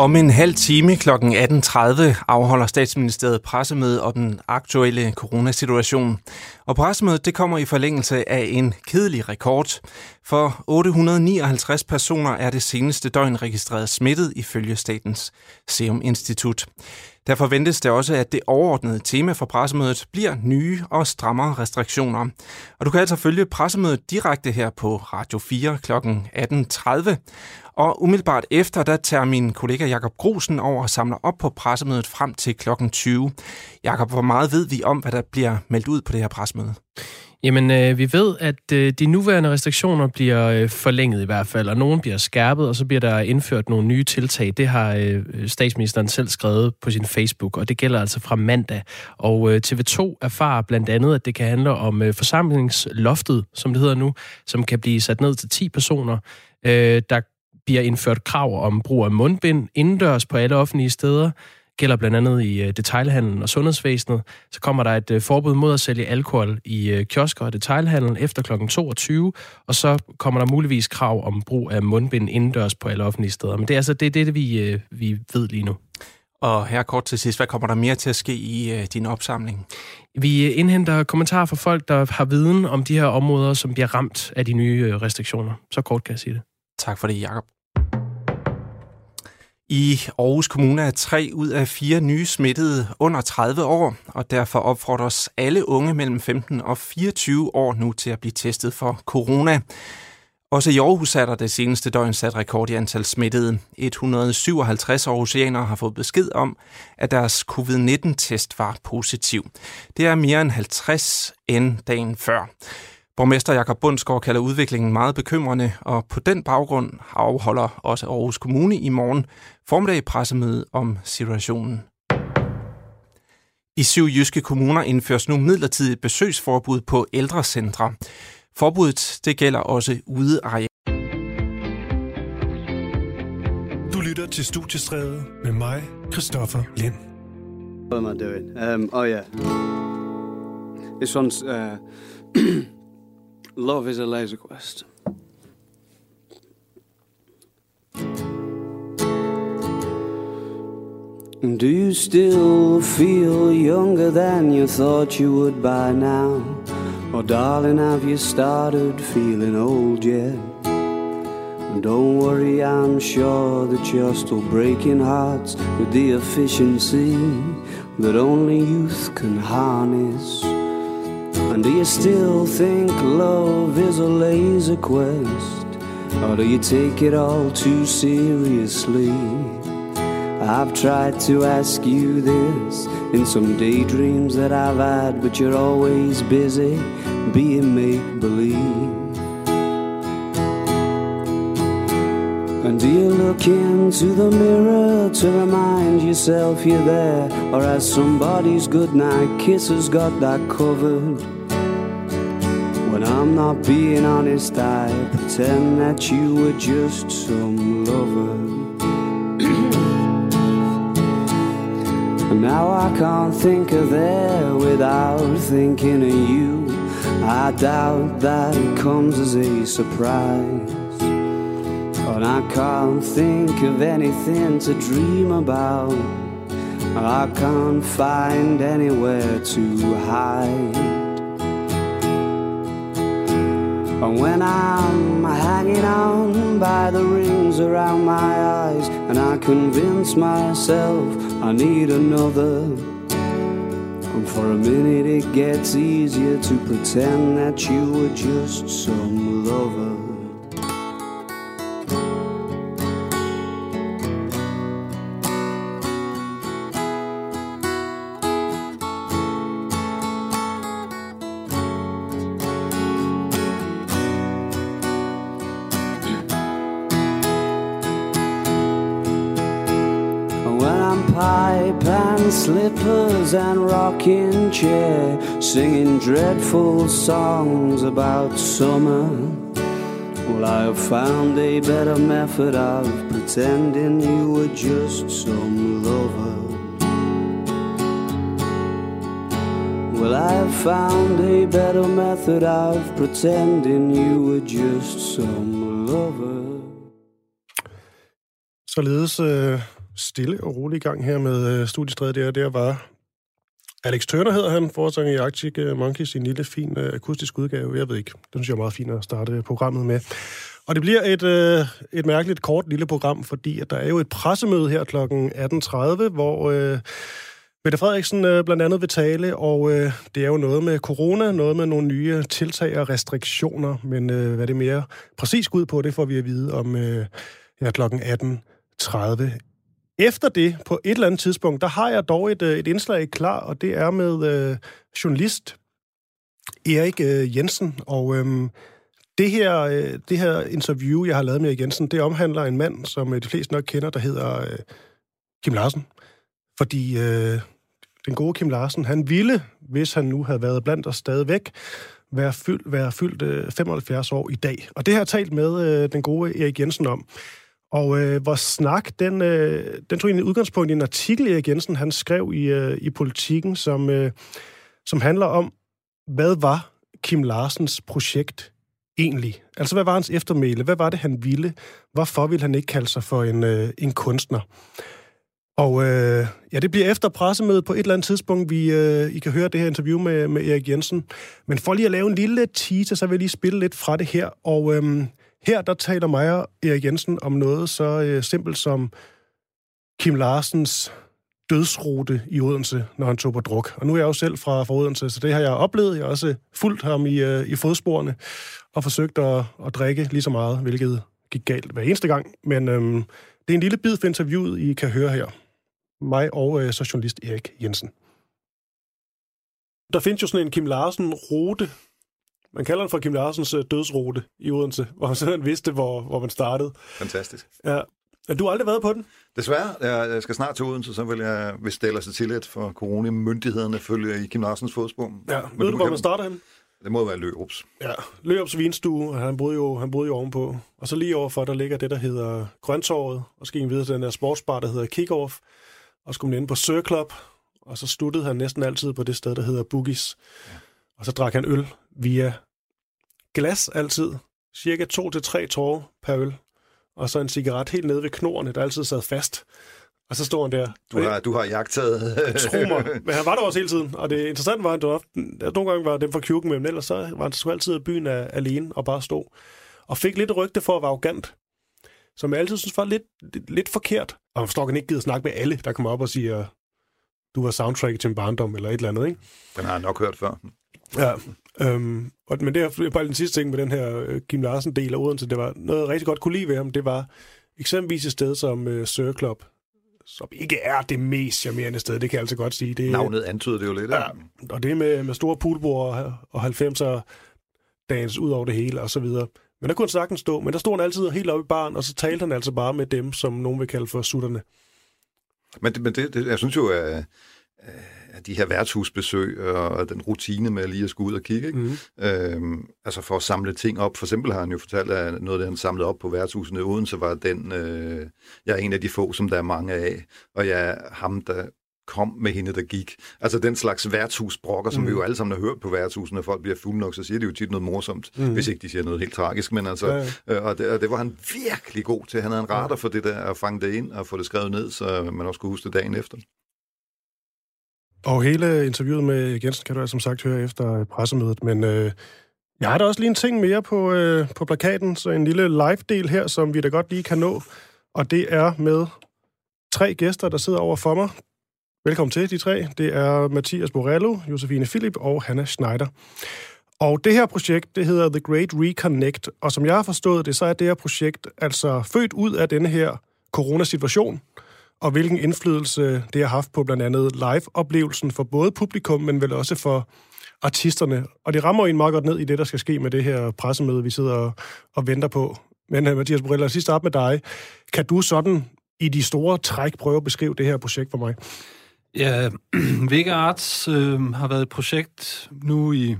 Om en halv time kl. 18.30 afholder statsministeriet pressemøde om den aktuelle coronasituation. Og pressemødet det kommer i forlængelse af en kedelig rekord. For 859 personer er det seneste døgn registreret smittet ifølge Statens Serum Institut. Der forventes det også, at det overordnede tema for pressemødet bliver nye og strammere restriktioner. Og du kan altså følge pressemødet direkte her på Radio 4 kl. 18.30. Og umiddelbart efter, der tager min kollega Jakob Grusen over og samler op på pressemødet frem til kl. 20. Jakob, hvor meget ved vi om, hvad der bliver meldt ud på det her pressemøde? Jamen, øh, vi ved, at øh, de nuværende restriktioner bliver øh, forlænget i hvert fald, og nogle bliver skærpet, og så bliver der indført nogle nye tiltag. Det har øh, statsministeren selv skrevet på sin Facebook, og det gælder altså fra mandag. Og øh, TV2 erfarer blandt andet, at det kan handle om øh, forsamlingsloftet, som det hedder nu, som kan blive sat ned til 10 personer. Øh, der bliver indført krav om brug af mundbind indendørs på alle offentlige steder gælder blandt andet i øh, detailhandlen og sundhedsvæsenet. Så kommer der et øh, forbud mod at sælge alkohol i øh, kiosker og detailhandlen efter kl. 22, og så kommer der muligvis krav om brug af mundbind indendørs på alle offentlige steder. Men det er altså det, det vi, vi ved lige nu. Og her kort til sidst, hvad kommer der mere til at ske i din opsamling? Vi indhenter kommentarer fra folk, der har viden om de her områder, som bliver ramt af de nye restriktioner. Så kort kan jeg sige det. Tak for det, Jacob. I Aarhus Kommune er tre ud af fire nye smittede under 30 år, og derfor opfordres alle unge mellem 15 og 24 år nu til at blive testet for corona. Også i Aarhus er der det seneste døgn sat rekord i antal smittede. 157 aarhusianere har fået besked om, at deres covid-19-test var positiv. Det er mere end 50 end dagen før. Borgmester Jakob Bundsgaard kalder udviklingen meget bekymrende, og på den baggrund afholder også Aarhus Kommune i morgen formiddag pressemøde om situationen. I syv jyske kommuner indføres nu midlertidigt besøgsforbud på ældrecentre. Forbuddet det gælder også ude areal. Du lytter til Studiestræde med mig, Christoffer Lind. What am I doing? Um, oh yeah. This one's... Uh Love is a laser quest. Do you still feel younger than you thought you would by now? Or, darling, have you started feeling old yet? Don't worry, I'm sure that you're still breaking hearts with the efficiency that only youth can harness. And do you still think love is a laser quest? Or do you take it all too seriously? I've tried to ask you this in some daydreams that I've had, but you're always busy being make believe. And do you look into the mirror to remind yourself you're there? Or has somebody's goodnight kisses got that covered? I'm not being honest, I pretend that you were just some lover. and now I can't think of there without thinking of you. I doubt that it comes as a surprise. And I can't think of anything to dream about. I can't find anywhere to hide. And when I'm hanging on by the rings around my eyes, and I convince myself I need another. And for a minute it gets easier to pretend that you were just some lover. Rocking chair, singing dreadful songs about summer. Well, I have found a better method of pretending you were just some lover. Well, I have found a better method of pretending you were just some lover. Således øh, stille og roligt i gang her med øh, studiestredet der. Der var Alex Turner hedder han, forsanger i Arctic øh, Monkeys i en lille, fin øh, akustisk udgave. Jeg ved ikke, den synes jeg er meget fint at starte programmet med. Og det bliver et, øh, et mærkeligt kort lille program, fordi at der er jo et pressemøde her kl. 18.30, hvor øh, Mette Frederiksen øh, blandt andet vil tale, og øh, det er jo noget med corona, noget med nogle nye tiltag og restriktioner, men øh, hvad det mere præcis ud på, det får vi at vide om øh, ja, kl. 18.30. Efter det, på et eller andet tidspunkt, der har jeg dog et, øh, et indslag klar, og det er med øh, journalist Erik øh, Jensen, og øh, det her, øh, det her interview, jeg har lavet med Erik Jensen, det omhandler en mand, som øh, de fleste nok kender, der hedder øh, Kim Larsen. Fordi øh, den gode Kim Larsen, han ville, hvis han nu havde været blandt os stadigvæk, være fyldt, være fyldt øh, 75 år i dag. Og det har jeg talt med øh, den gode Erik Jensen om. Og øh, vores snak, den, øh, den tog en udgangspunkt i en artikel, Erik Jensen han skrev i, øh, i Politiken, som, øh, som handler om, hvad var Kim Larsens projekt egentlig? Altså, hvad var hans eftermæle? Hvad var det, han ville? Hvorfor ville han ikke kalde sig for en, øh, en kunstner? Og øh, ja, det bliver efter pressemødet på et eller andet tidspunkt, vi øh, I kan høre det her interview med, med Erik Jensen. Men for lige at lave en lille teaser, så vil jeg lige spille lidt fra det her. Og øh, her, der taler mig og Erik Jensen om noget så øh, simpelt som Kim Larsens dødsrute i Odense, når han tog på druk. Og nu er jeg jo selv fra, fra Odense, så det har jeg oplevet. Jeg har også fulgt ham i, øh, i fodsporene og forsøgt at, at drikke lige så meget, hvilket gik galt hver eneste gang. Men øh, det er en lille bid for interviewet, I kan høre her mig og øh, så journalist Erik Jensen. Der findes jo sådan en Kim Larsen-rute. Man kalder den for Kim Larsens øh, dødsrute i Odense, hvor man sådan vidste, hvor, hvor man startede. Fantastisk. Ja. Du har aldrig været på den? Desværre. Jeg skal snart til Odense, så vil jeg, hvis det ellers er tilladt for coronamyndighederne, følge i Kim Larsens fodspor. Ja, Men ved du, hvor man starter hen? Det må være Lørups. Ja, Lørups vinstue, han boede, jo, han boede jo ovenpå. Og så lige overfor, der ligger det, der hedder Grøntåret, og så gik han videre til den der sportsbar, der hedder Kickoff og skulle ind på Sir Club, og så sluttede han næsten altid på det sted, der hedder Boogies. Ja. Og så drak han øl via glas altid. Cirka to til tre tårer per øl. Og så en cigaret helt nede ved knorene, der altid sad fast. Og så stod han der. Du har, du har jagtet. Tro mig. Men han var der også hele tiden. Og det interessante var, at, var, at nogle gange var dem fra Kjuken med, men ellers så var han sgu altid i byen af, alene og bare stod. Og fik lidt rygte for at være arrogant som jeg altid synes var lidt, lidt, lidt forkert. Og Stokken ikke gider snakke med alle, der kommer op og siger, du var soundtrack til en barndom, eller et eller andet, ikke? Den har jeg nok hørt før. Ja, øhm, og, men det er bare den sidste ting med den her uh, Kim Larsen-del af Odense, det var noget, jeg rigtig godt kunne lide ved ham, det var eksempelvis et sted som uh, Sir Club, som ikke er det mest charmerende sted, det kan jeg altså godt sige. Det, Navnet antyder det jo lidt. Ja, og det med, med store poolbord og 90'er dans ud over det hele, og så videre. Men der kunne han sagtens stå, men der stod han altid helt oppe i baren, og så talte han altså bare med dem, som nogen vil kalde for sutterne. Men, men det, det, jeg synes jo, at, at de her værtshusbesøg og den rutine med lige at skulle ud og kigge, ikke? Mm. Øhm, altså for at samle ting op. For eksempel har han jo fortalt, at noget af det, han samlede op på værtshusene uden, så var den, øh, jeg er en af de få, som der er mange af, og jeg er ham, der kom med hende, der gik. Altså den slags værtshusbrokker, som mm. vi jo alle sammen har hørt på værtshusene, når folk bliver fulde nok, så siger de jo tit noget morsomt, mm. hvis ikke de siger noget helt tragisk. Men altså, ja, ja. Øh, og, det, og det var han virkelig god til. Han havde en radar for det der, at fange det ind og få det skrevet ned, så man også kunne huske det dagen efter. Og hele interviewet med Jensen kan du som sagt høre efter pressemødet, men øh, jeg har da også lige en ting mere på, øh, på plakaten, så en lille live-del her, som vi da godt lige kan nå, og det er med tre gæster, der sidder over for mig. Velkommen til, de tre. Det er Mathias Borello, Josefine Philip og Hanna Schneider. Og det her projekt, det hedder The Great Reconnect, og som jeg har forstået det, så er det her projekt altså født ud af denne her coronasituation, og hvilken indflydelse det har haft på blandt andet live-oplevelsen for både publikum, men vel også for artisterne. Og det rammer en meget godt ned i det, der skal ske med det her pressemøde, vi sidder og, og venter på. Men uh, Mathias os sidst op med dig. Kan du sådan i de store træk prøve at beskrive det her projekt for mig? Ja, Vega Arts øh, har været et projekt nu i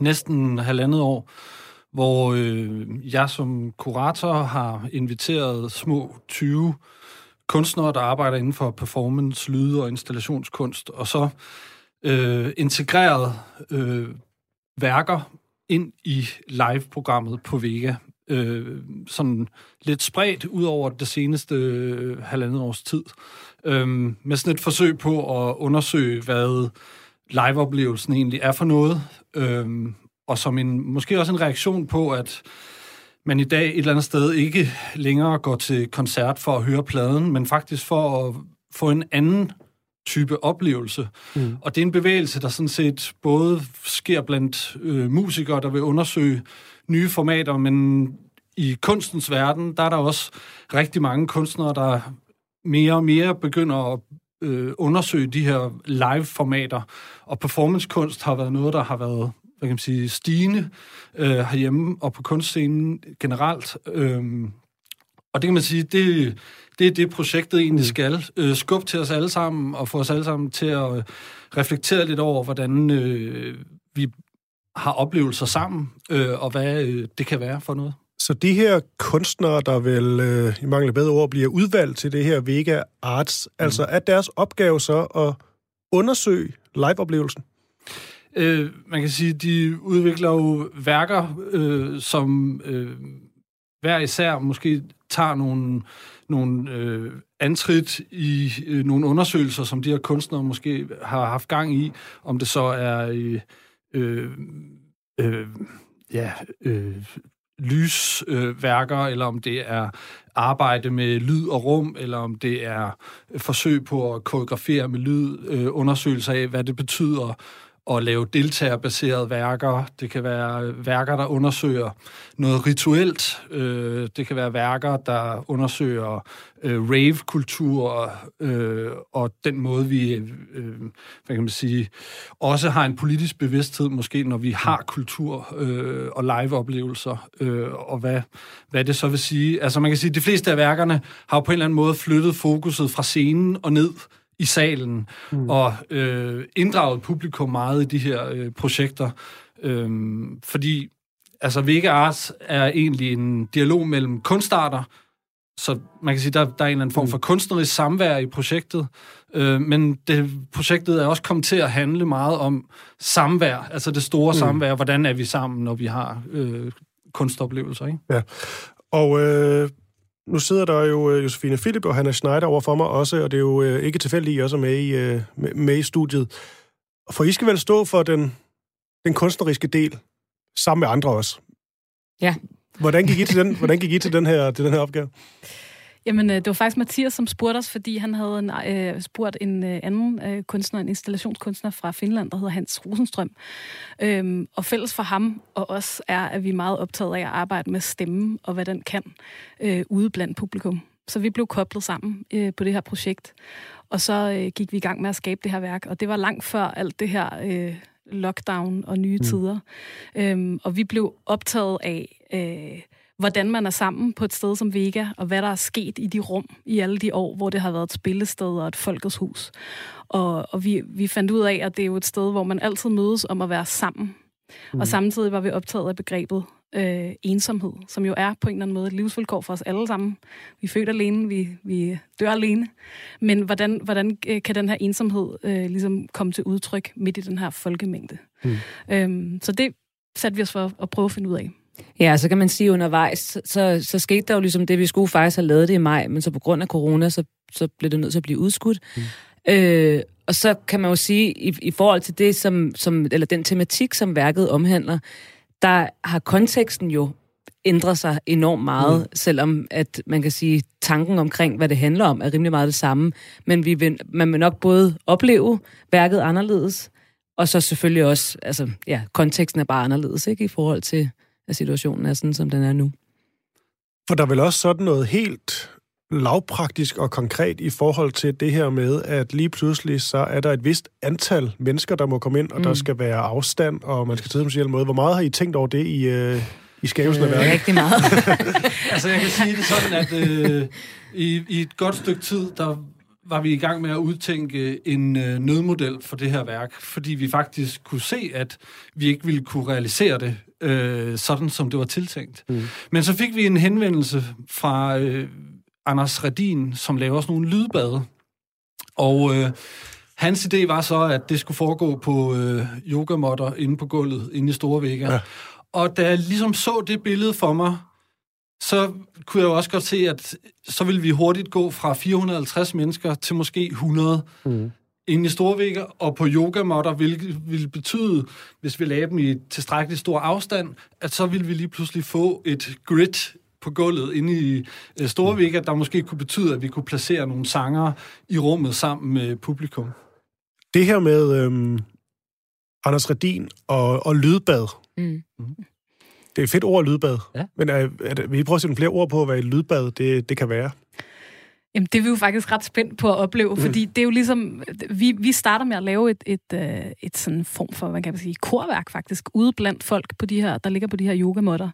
næsten halvandet år, hvor øh, jeg som kurator har inviteret små 20 kunstnere, der arbejder inden for performance, lyd og installationskunst, og så øh, integreret øh, værker ind i live-programmet på Vega. øh, sådan lidt spredt ud over det seneste øh, halvandet års tid. Øh, med sådan et forsøg på at undersøge, hvad liveoplevelsen egentlig er for noget. Øh, og som en, måske også en reaktion på, at man i dag et eller andet sted ikke længere går til koncert for at høre pladen, men faktisk for at få en anden type oplevelse. Mm. Og det er en bevægelse, der sådan set både sker blandt øh, musikere, der vil undersøge nye formater, men i kunstens verden, der er der også rigtig mange kunstnere, der mere og mere begynder at øh, undersøge de her live-formater. Og performancekunst har været noget, der har været hvad kan man sige, stigende øh, herhjemme og på kunstscenen generelt. Øh, og det kan man sige, det, det er det, projektet egentlig mm. skal. Øh, skub til os alle sammen, og få os alle sammen til at reflektere lidt over, hvordan øh, vi har oplevelser sammen, øh, og hvad øh, det kan være for noget. Så de her kunstnere, der vel øh, i mangel af bedre ord bliver udvalgt til det her Vega Arts, mm. altså er deres opgave så at undersøge liveoplevelsen? Øh, man kan sige, de udvikler jo værker, øh, som øh, hver især måske tager nogle, nogle øh, antrit i øh, nogle undersøgelser, som de her kunstnere måske har haft gang i, om det så er øh, øh, øh, ja, øh, lysværker, øh, eller om det er arbejde med lyd og rum, eller om det er forsøg på at koreografere med lyd, øh, undersøgelser af, hvad det betyder at lave deltagerbaserede værker. Det kan være værker, der undersøger noget rituelt. Øh, det kan være værker, der undersøger øh, rave-kultur øh, og den måde, vi øh, hvad kan man sige, også har en politisk bevidsthed, måske når vi har kultur øh, og live-oplevelser, øh, og hvad, hvad det så vil sige. Altså man kan sige, at de fleste af værkerne har på en eller anden måde flyttet fokuset fra scenen og ned i salen, mm. og øh, inddraget publikum meget i de her øh, projekter. Øh, fordi altså Vega Arts er egentlig en dialog mellem kunstarter, så man kan sige, der, der er en eller anden form for mm. kunstnerisk samvær i projektet, øh, men det, projektet er også kommet til at handle meget om samvær, altså det store mm. samvær, hvordan er vi sammen, når vi har øh, kunstoplevelser. Ikke? Ja, og øh, nu sidder der jo øh, Josefine Philip og Hanna Schneider over for mig også, og det er jo øh, ikke tilfældigt, I også er med i, øh, med i studiet. For I skal vel stå for den, den kunstneriske del, sammen med andre også. Ja. Hvordan gik I til den, hvordan gik I til den, her, til den her opgave? Jamen, øh, det var faktisk Mathias, som spurgte os, fordi han havde en, øh, spurgt en øh, anden øh, kunstner, en installationskunstner fra Finland, der hedder Hans Rosenstrøm. Øhm, og fælles for ham og os er, at vi er meget optaget af at arbejde med stemmen og hvad den kan øh, ude blandt publikum. Så vi blev koblet sammen øh, på det her projekt. Og så øh, gik vi i gang med at skabe det her værk, og det var langt før alt det her... Øh, lockdown og nye mm. tider. Øhm, og vi blev optaget af, øh, hvordan man er sammen på et sted som Vega, og hvad der er sket i de rum i alle de år, hvor det har været et spillested og et folkets hus. Og, og vi, vi fandt ud af, at det er jo et sted, hvor man altid mødes om at være sammen. Mm. Og samtidig var vi optaget af begrebet øh, ensomhed, som jo er på en eller anden måde et livsvilkår for os alle sammen. Vi er født alene, vi, vi dør alene. Men hvordan, hvordan øh, kan den her ensomhed øh, ligesom komme til udtryk midt i den her folkemængde? Mm. Øhm, så det satte vi os for at prøve at finde ud af. Ja, så kan man sige undervejs, så, så skete der jo ligesom det, vi skulle faktisk have lavet det i maj, men så på grund af corona, så, så blev det nødt til at blive udskudt. Mm. Øh, og så kan man jo sige, i, i forhold til det, som, som, eller den tematik, som værket omhandler, der har konteksten jo ændret sig enormt meget, mm. selvom at man kan sige, tanken omkring, hvad det handler om, er rimelig meget det samme. Men vi vil, man vil nok både opleve værket anderledes, og så selvfølgelig også, altså ja, konteksten er bare anderledes, ikke, i forhold til, at situationen er sådan, som den er nu. For der er vel også sådan noget helt lavpraktisk og konkret i forhold til det her med, at lige pludselig så er der et vist antal mennesker, der må komme ind, og mm. der skal være afstand, og man skal sidde på en måde. Hvor meget har I tænkt over det i, øh, i skævelsen af øh, værket? Rigtig meget. altså jeg kan sige det sådan, at øh, i, i et godt stykke tid, der var vi i gang med at udtænke en øh, nødmodel for det her værk, fordi vi faktisk kunne se, at vi ikke ville kunne realisere det øh, sådan, som det var tiltænkt. Mm. Men så fik vi en henvendelse fra øh, Anders Redin, som laver sådan nogle lydbade. Og øh, hans idé var så, at det skulle foregå på øh, yogamotter inde på gulvet, inde i store vægge. Ja. Og da jeg ligesom så det billede for mig, så kunne jeg jo også godt se, at så ville vi hurtigt gå fra 450 mennesker til måske 100 mm. Inde i Storvægger, og på yogamotter, hvilket ville betyde, hvis vi lagde dem i tilstrækkelig stor afstand, at så ville vi lige pludselig få et grid på gulvet inde i øh, Storvægger, der måske kunne betyde, at vi kunne placere nogle sanger i rummet sammen med publikum. Det her med øhm, Anders Redin og, og lydbad, Mm. det er et fedt ord, lydbad. Ja. Men er, er det, vil I prøve at sætte nogle flere ord på, hvad et lydbad det, det kan være? Jamen, det er vi jo faktisk ret spændt på at opleve, fordi det er jo ligesom, vi, vi starter med at lave et, et, øh, et sådan form for, hvad kan man sige, korværk faktisk, ude blandt folk, på de her, der ligger på de her yogamotter.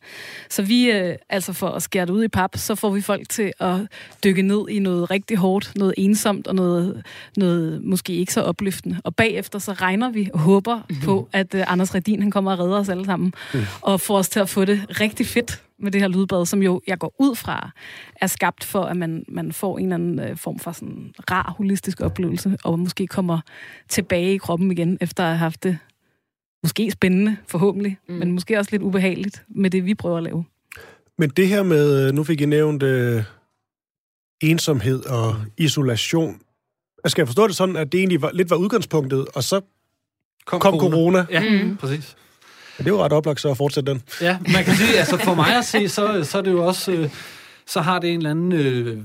Så vi, øh, altså for at skære det ud i pap, så får vi folk til at dykke ned i noget rigtig hårdt, noget ensomt og noget, noget måske ikke så opløftende. Og bagefter så regner vi og håber på, at øh, Anders Redin, han kommer og redder os alle sammen, og får os til at få det rigtig fedt med det her lydbad, som jo, jeg går ud fra, er skabt for, at man, man får en eller anden øh, form for sådan rar, holistisk oplevelse, og måske kommer tilbage i kroppen igen, efter at have haft det måske spændende, forhåbentlig, mm. men måske også lidt ubehageligt med det, vi prøver at lave. Men det her med, nu fik I nævnt øh, ensomhed og isolation. Altså, Skal jeg forstå det sådan, at det egentlig var, lidt var udgangspunktet, og så kom corona? Ja, Mm. præcis. Ja, det er jo ret oplagt så at fortsætte den. Ja, man kan sige, altså for mig at se, så, så er det jo også, øh, så har det en eller anden øh,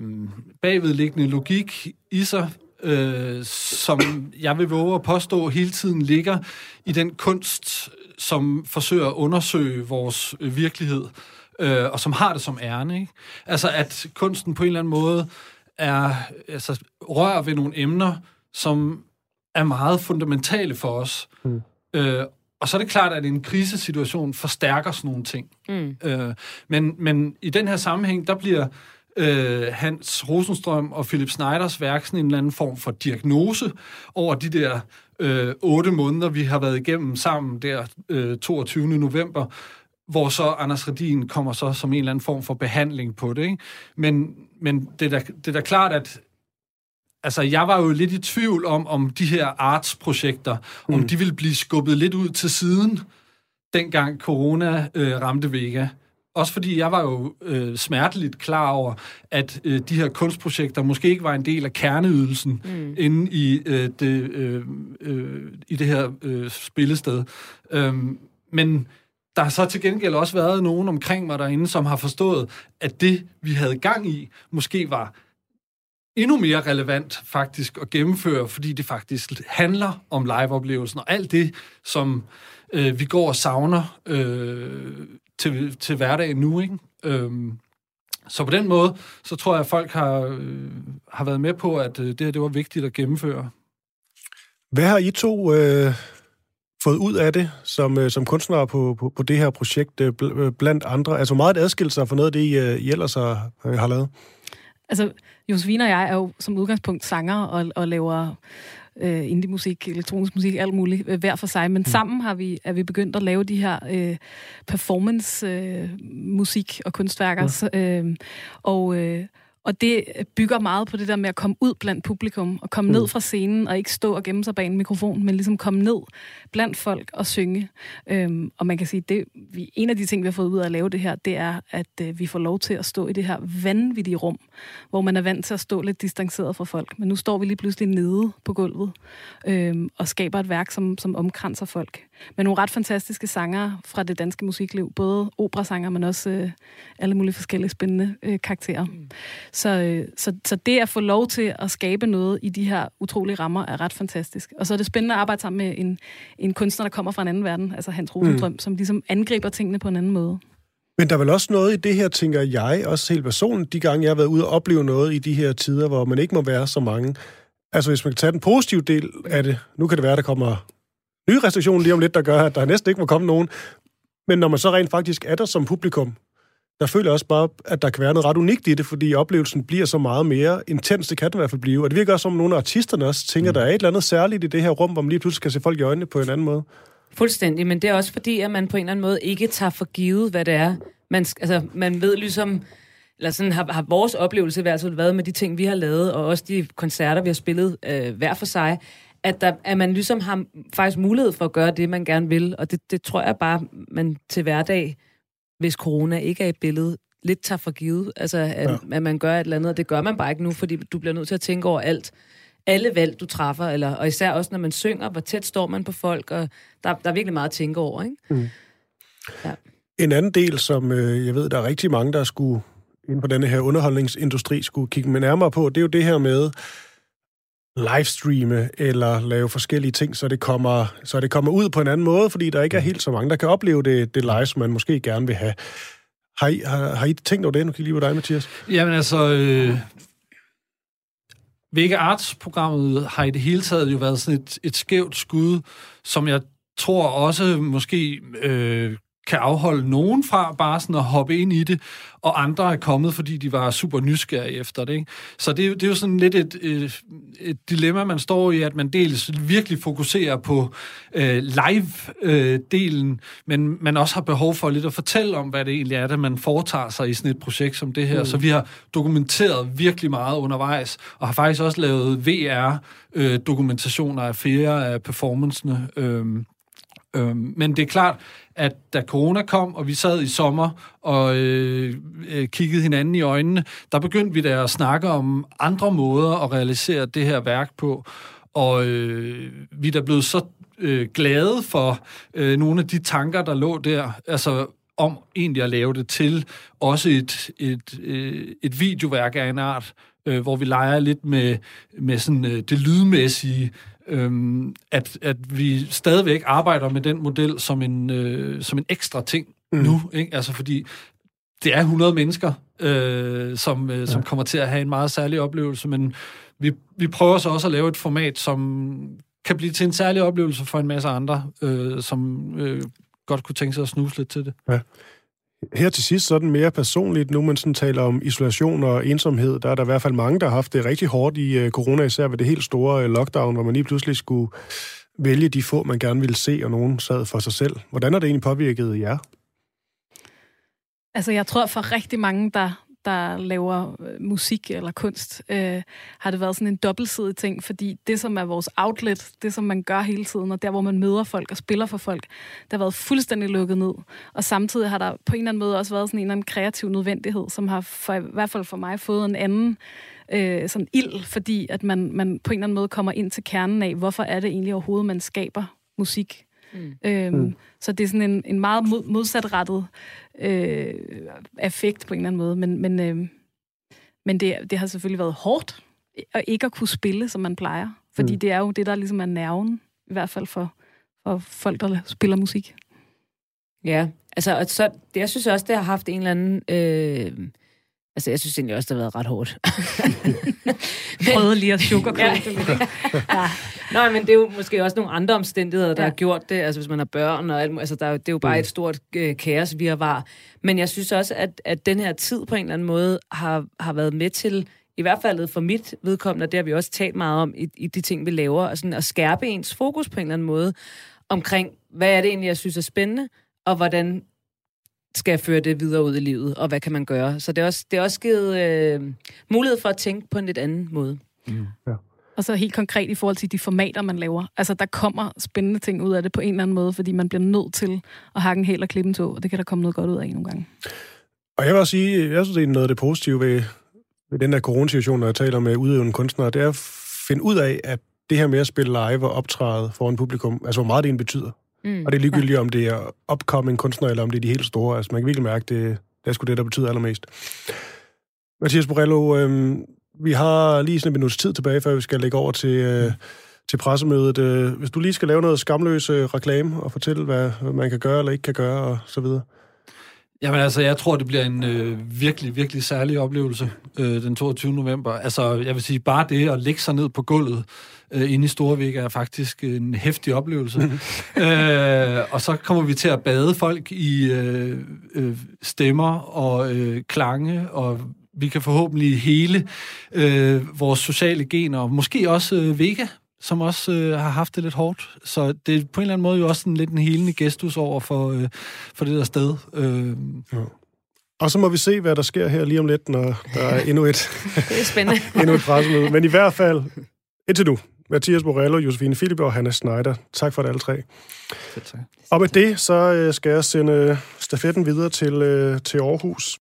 bagvedliggende logik i sig, øh, som jeg vil våge at påstå hele tiden ligger i den kunst, som forsøger at undersøge vores øh, virkelighed, øh, og som har det som ærne. Ikke? Altså at kunsten på en eller anden måde er, altså, rører ved nogle emner, som er meget fundamentale for os. Mm. Øh, og så er det klart, at en krisesituation forstærker sådan nogle ting. Mm. Øh, men, men i den her sammenhæng, der bliver øh, Hans Rosenstrøm og Philip Snyders værk sådan en eller anden form for diagnose over de der øh, otte måneder, vi har været igennem sammen der øh, 22. november, hvor så Anders Redin kommer så som en eller anden form for behandling på det. Ikke? Men, men det, er da, det er da klart, at altså, jeg var jo lidt i tvivl om, om de her artsprojekter, mm. om de ville blive skubbet lidt ud til siden, dengang corona øh, ramte Vega. Også fordi jeg var jo øh, smerteligt klar over, at øh, de her kunstprojekter måske ikke var en del af kerneydelsen mm. inde i, øh, det, øh, øh, i det her øh, spillested. Øhm, men der har så til gengæld også været nogen omkring mig derinde, som har forstået, at det, vi havde gang i, måske var endnu mere relevant faktisk at gennemføre, fordi det faktisk handler om liveoplevelsen og alt det, som øh, vi går og savner øh, til, til hverdagen nu. Ikke? Øhm, så på den måde, så tror jeg, at folk har, øh, har været med på, at øh, det her det var vigtigt at gennemføre. Hvad har I to øh, fået ud af det som, øh, som kunstnere på, på, på det her projekt øh, øh blandt andre? Altså meget adskilt sig fra noget af det, I, øh, I ellers har, øh, har lavet? Altså, Josefine og jeg er jo som udgangspunkt sanger og, og laver øh, indie-musik, elektronisk musik, alt muligt, øh, hver for sig. Men mm. sammen har vi, er vi begyndt at lave de her øh, performance-musik og kunstværker. Ja. Øh, og, øh, og det bygger meget på det der med at komme ud blandt publikum, og komme mm. ned fra scenen, og ikke stå og gemme sig bag en mikrofon, men ligesom komme ned blandt folk og synge. Øhm, og man kan sige, det vi, en af de ting, vi har fået ud af at lave det her, det er, at øh, vi får lov til at stå i det her vanvittige rum, hvor man er vant til at stå lidt distanceret fra folk. Men nu står vi lige pludselig nede på gulvet, øhm, og skaber et værk, som, som omkranser folk. Med nogle ret fantastiske sanger fra det danske musikliv, både operasanger, men også øh, alle mulige forskellige spændende øh, karakterer. Mm. Så, øh, så, så det at få lov til at skabe noget i de her utrolige rammer er ret fantastisk. Og så er det spændende at arbejde sammen med en, en kunstner, der kommer fra en anden verden, altså Hans Rosenstrøm, mm. som ligesom angriber tingene på en anden måde. Men der er vel også noget i det her, tænker jeg, også helt personligt, de gange jeg har været ude og opleve noget i de her tider, hvor man ikke må være så mange. Altså hvis man kan tage den positive del af det, nu kan det være, der kommer nye restriktioner lige om lidt, der gør, at der næsten ikke må komme nogen. Men når man så rent faktisk er der som publikum, der føler jeg også bare, at der kan være noget ret unikt i det, fordi oplevelsen bliver så meget mere intens, det kan den i hvert fald blive. Og det virker også som, nogle af artisterne også tænker, mm. der er et eller andet særligt i det her rum, hvor man lige pludselig kan se folk i øjnene på en anden måde. Fuldstændig, men det er også fordi, at man på en eller anden måde ikke tager for givet, hvad det er. Man, altså, man ved ligesom, eller sådan har, har vores oplevelse i hvert fald været med de ting, vi har lavet, og også de koncerter, vi har spillet øh, hver for sig, at, der, at man ligesom har faktisk mulighed for at gøre det, man gerne vil. Og det, det tror jeg bare, man til hverdag, hvis corona ikke er i billedet, lidt tager for givet, altså at, ja. at man gør et eller andet, og det gør man bare ikke nu, fordi du bliver nødt til at tænke over alt. Alle valg, du træffer, eller, og især også når man synger, hvor tæt står man på folk, og der, der er virkelig meget at tænke over, ikke? Mm. Ja. En anden del, som øh, jeg ved, der er rigtig mange, der skulle inden på denne her underholdningsindustri skulle kigge med nærmere på, det er jo det her med livestreame eller lave forskellige ting, så det kommer, så det kommer ud på en anden måde, fordi der ikke er helt så mange, der kan opleve det, det live, som man måske gerne vil have. Har I, har, har I tænkt over det? Nu kan lige på dig, Mathias. Jamen altså, øh, Vega Arts-programmet har i det hele taget jo været sådan et, et skævt skud, som jeg tror også måske øh, kan afholde nogen fra bare sådan at hoppe ind i det, og andre er kommet, fordi de var super nysgerrige efter det. Ikke? Så det, det er jo sådan lidt et, et, et dilemma, man står i, at man dels virkelig fokuserer på øh, live-delen, øh, men man også har behov for lidt at fortælle om, hvad det egentlig er, at man foretager sig i sådan et projekt som det her. Mm. Så vi har dokumenteret virkelig meget undervejs, og har faktisk også lavet VR-dokumentationer øh, af flere af performancene. Øh, Øhm, men det er klart, at da corona kom, og vi sad i sommer og øh, øh, kiggede hinanden i øjnene, der begyndte vi da at snakke om andre måder at realisere det her værk på. Og øh, vi er da blevet så øh, glade for øh, nogle af de tanker, der lå der, altså om egentlig at lave det til også et, et, øh, et videoværk af en art, øh, hvor vi leger lidt med, med sådan, øh, det lydmæssige, øhm, at, at vi stadigvæk arbejder med den model som en, øh, som en ekstra ting mm. nu. Ikke? Altså fordi det er 100 mennesker, øh, som, øh, som kommer til at have en meget særlig oplevelse, men vi, vi prøver så også at lave et format, som kan blive til en særlig oplevelse for en masse andre, øh, som øh, godt kunne tænke sig at snuse lidt til det. Ja. Her til sidst, sådan mere personligt, nu man sådan taler om isolation og ensomhed, der er der i hvert fald mange, der har haft det rigtig hårdt i øh, corona, især ved det helt store øh, lockdown, hvor man lige pludselig skulle vælge de få, man gerne ville se, og nogen sad for sig selv. Hvordan har det egentlig påvirket jer? Altså, jeg tror for rigtig mange, der der laver øh, musik eller kunst, øh, har det været sådan en dobbeltsidig ting, fordi det, som er vores outlet, det, som man gør hele tiden, og der, hvor man møder folk og spiller for folk, det har været fuldstændig lukket ned. Og samtidig har der på en eller anden måde også været sådan en eller anden kreativ nødvendighed, som har for, i hvert fald for mig fået en anden øh, sådan ild, fordi at man, man på en eller anden måde kommer ind til kernen af, hvorfor er det egentlig overhovedet, man skaber musik. Mm. Øhm, mm. Så det er sådan en, en meget mod, modsatrettet øh, effekt på en eller anden måde. Men, men, øh, men det, det har selvfølgelig været hårdt at ikke at kunne spille, som man plejer. Fordi mm. det er jo det, der ligesom er nerven, i hvert fald for, for folk, der spiller musik. Ja, altså, så, jeg synes også, det har haft en eller anden... Øh, Altså, jeg synes egentlig også, det har været ret hårdt. Prøvede lige at ja. det ja. Nå, men det er jo måske også nogle andre omstændigheder, der ja. har gjort det. Altså, hvis man har børn, og alt, altså, der, det er jo bare mm. et stort øh, kaos, vi har var. Men jeg synes også, at, at den her tid på en eller anden måde har, har været med til, i hvert fald for mit vedkommende, og det har vi også talt meget om i, i de ting, vi laver, og sådan at skærpe ens fokus på en eller anden måde omkring, hvad er det egentlig, jeg synes er spændende, og hvordan skal jeg føre det videre ud i livet, og hvad kan man gøre? Så det er også, det er også givet øh, mulighed for at tænke på en lidt anden måde. Mm. Ja. Og så helt konkret i forhold til de formater, man laver. Altså, der kommer spændende ting ud af det på en eller anden måde, fordi man bliver nødt til at hakke en hel og klippe en tog, og det kan der komme noget godt ud af nogle gange. Og jeg vil også sige, jeg synes, det er noget af det positive ved, ved den der coronasituation, når jeg taler med udøvende kunstnere, det er at finde ud af, at det her med at spille live og optræde foran publikum, altså hvor meget det egentlig betyder. Mm, og det er ligegyldigt, ja. om det er upcoming kunstner, eller om det er de helt store. Altså, man kan virkelig mærke, det, det er sgu det, der betyder allermest. Mathias Borello, øh, vi har lige sådan en minuts tid tilbage, før vi skal lægge over til, øh, til pressemødet. Øh, hvis du lige skal lave noget skamløs øh, reklame og fortælle, hvad, hvad man kan gøre eller ikke kan gøre, og så videre. Jamen altså, jeg tror, det bliver en øh, virkelig, virkelig særlig oplevelse øh, den 22. november. Altså, jeg vil sige, bare det at lægge sig ned på gulvet øh, inde i Storvik er faktisk en hæftig oplevelse. øh, og så kommer vi til at bade folk i øh, øh, stemmer og øh, klange, og vi kan forhåbentlig hele øh, vores sociale gener, og måske også øh, Vega, som også øh, har haft det lidt hårdt. Så det er på en eller anden måde jo også en lidt en helende gestus over for, øh, for det der sted. Øh. Ja. Og så må vi se, hvad der sker her lige om lidt, når der er endnu et, det er spændende. endnu et pressemøde. Men i hvert fald, indtil nu, Mathias Morello, Josefine Philip og Hanna Schneider. Tak for det alle tre. Og med det, så øh, skal jeg sende stafetten videre til, øh, til Aarhus.